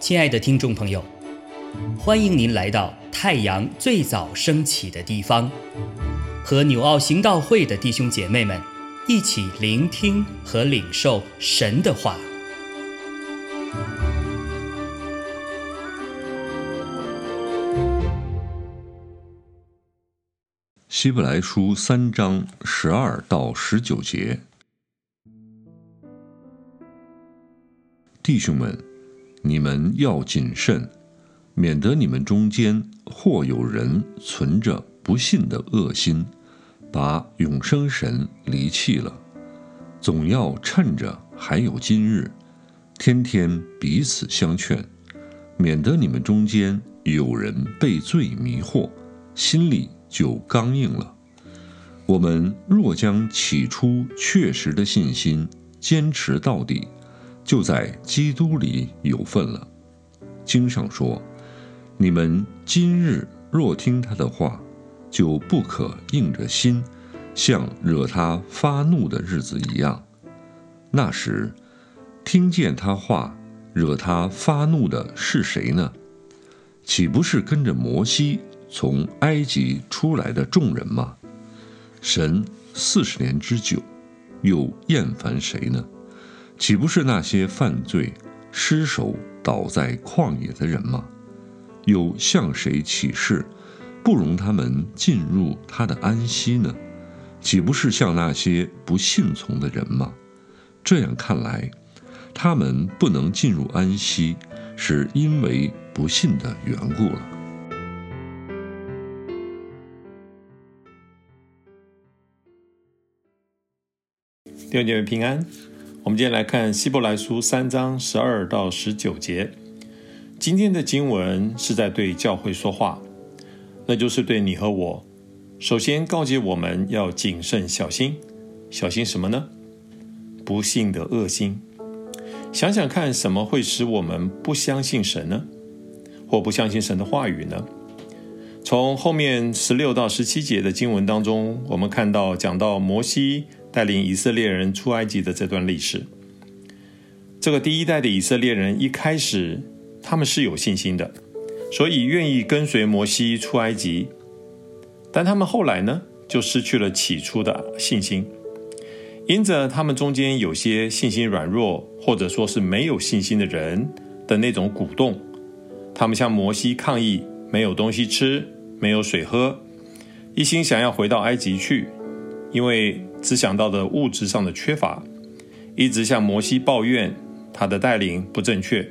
亲爱的听众朋友，欢迎您来到太阳最早升起的地方，和纽奥行道会的弟兄姐妹们一起聆听和领受神的话。希伯来书三章十二到十九节，弟兄们，你们要谨慎，免得你们中间或有人存着不信的恶心，把永生神离弃了。总要趁着还有今日，天天彼此相劝，免得你们中间有人被罪迷惑，心里。就刚硬了。我们若将起初确实的信心坚持到底，就在基督里有份了。经上说：“你们今日若听他的话，就不可硬着心，像惹他发怒的日子一样。那时，听见他话惹他发怒的是谁呢？岂不是跟着摩西？”从埃及出来的众人吗？神四十年之久，又厌烦谁呢？岂不是那些犯罪、失手倒在旷野的人吗？又向谁起誓，不容他们进入他的安息呢？岂不是向那些不信从的人吗？这样看来，他们不能进入安息，是因为不信的缘故了。弟兄姐妹平安，我们今天来看希伯来书三章十二到十九节。今天的经文是在对教会说话，那就是对你和我。首先告诫我们要谨慎小心，小心什么呢？不幸的恶心。想想看，什么会使我们不相信神呢？或不相信神的话语呢？从后面十六到十七节的经文当中，我们看到讲到摩西。带领以色列人出埃及的这段历史，这个第一代的以色列人一开始他们是有信心的，所以愿意跟随摩西出埃及。但他们后来呢，就失去了起初的信心，因着他们中间有些信心软弱，或者说是没有信心的人的那种鼓动，他们向摩西抗议，没有东西吃，没有水喝，一心想要回到埃及去，因为。只想到的物质上的缺乏，一直向摩西抱怨他的带领不正确，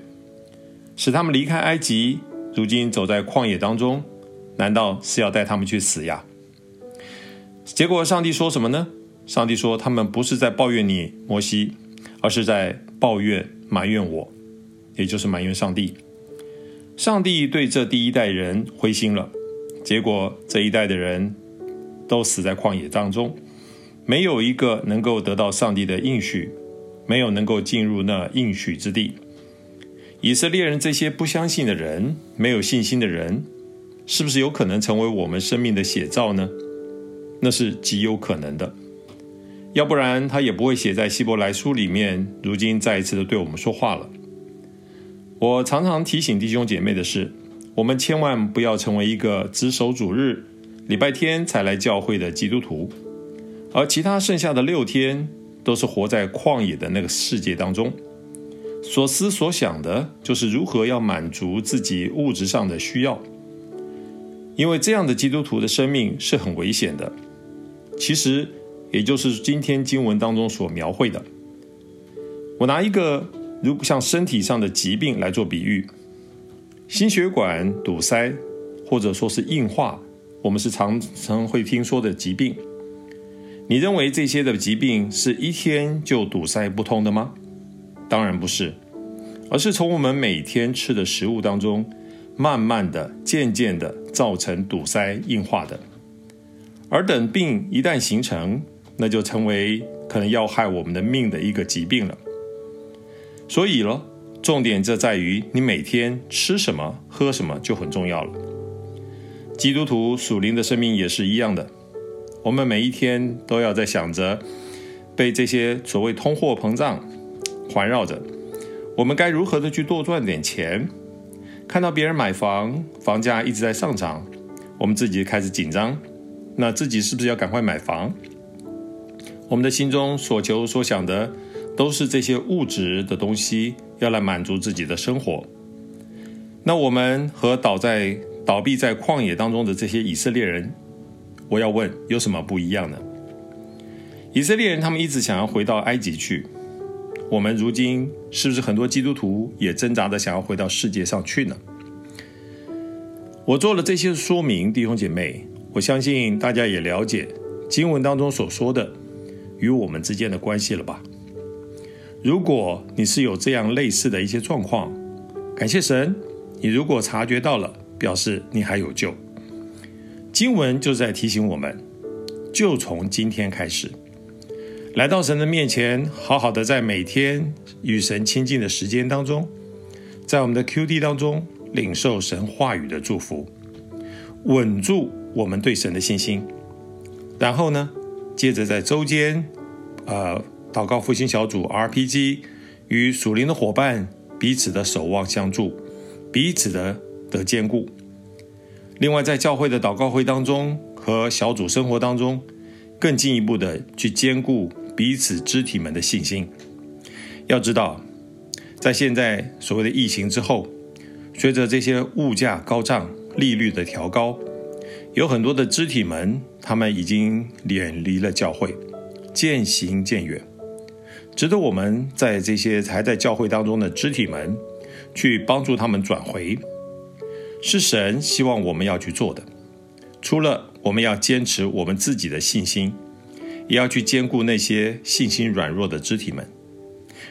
使他们离开埃及，如今走在旷野当中，难道是要带他们去死呀？结果上帝说什么呢？上帝说他们不是在抱怨你摩西，而是在抱怨埋怨我，也就是埋怨上帝。上帝对这第一代人灰心了，结果这一代的人都死在旷野当中。没有一个能够得到上帝的应许，没有能够进入那应许之地。以色列人这些不相信的人，没有信心的人，是不是有可能成为我们生命的写照呢？那是极有可能的。要不然他也不会写在希伯来书里面。如今再一次的对我们说话了。我常常提醒弟兄姐妹的是，我们千万不要成为一个只守主日、礼拜天才来教会的基督徒。而其他剩下的六天，都是活在旷野的那个世界当中，所思所想的就是如何要满足自己物质上的需要。因为这样的基督徒的生命是很危险的。其实，也就是今天经文当中所描绘的。我拿一个如像身体上的疾病来做比喻，心血管堵塞，或者说是硬化，我们是常常会听说的疾病。你认为这些的疾病是一天就堵塞不通的吗？当然不是，而是从我们每天吃的食物当中，慢慢的、渐渐的造成堵塞硬化的。而等病一旦形成，那就成为可能要害我们的命的一个疾病了。所以咯，重点就在于你每天吃什么、喝什么就很重要了。基督徒属灵的生命也是一样的。我们每一天都要在想着，被这些所谓通货膨胀环绕着，我们该如何的去多赚点钱？看到别人买房，房价一直在上涨，我们自己开始紧张，那自己是不是要赶快买房？我们的心中所求所想的都是这些物质的东西，要来满足自己的生活。那我们和倒在倒闭在旷野当中的这些以色列人，我要问有什么不一样呢？以色列人他们一直想要回到埃及去，我们如今是不是很多基督徒也挣扎的想要回到世界上去呢？我做了这些说明，弟兄姐妹，我相信大家也了解经文当中所说的与我们之间的关系了吧？如果你是有这样类似的一些状况，感谢神，你如果察觉到了，表示你还有救。经文就在提醒我们，就从今天开始。来到神的面前，好好的在每天与神亲近的时间当中，在我们的 QD 当中领受神话语的祝福，稳住我们对神的信心。然后呢，接着在周间，呃，祷告复兴小组 RPG 与属灵的伙伴彼此的守望相助，彼此的的坚固。另外，在教会的祷告会当中和小组生活当中。更进一步的去兼顾彼此肢体们的信心。要知道，在现在所谓的疫情之后，随着这些物价高涨、利率的调高，有很多的肢体们，他们已经远离了教会，渐行渐远。值得我们在这些还在教会当中的肢体们，去帮助他们转回，是神希望我们要去做的。除了我们要坚持我们自己的信心，也要去兼顾那些信心软弱的肢体们，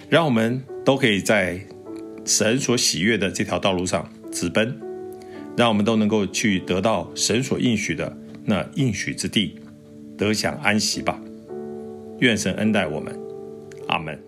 让我们都可以在神所喜悦的这条道路上直奔，让我们都能够去得到神所应许的那应许之地，得享安息吧。愿神恩待我们，阿门。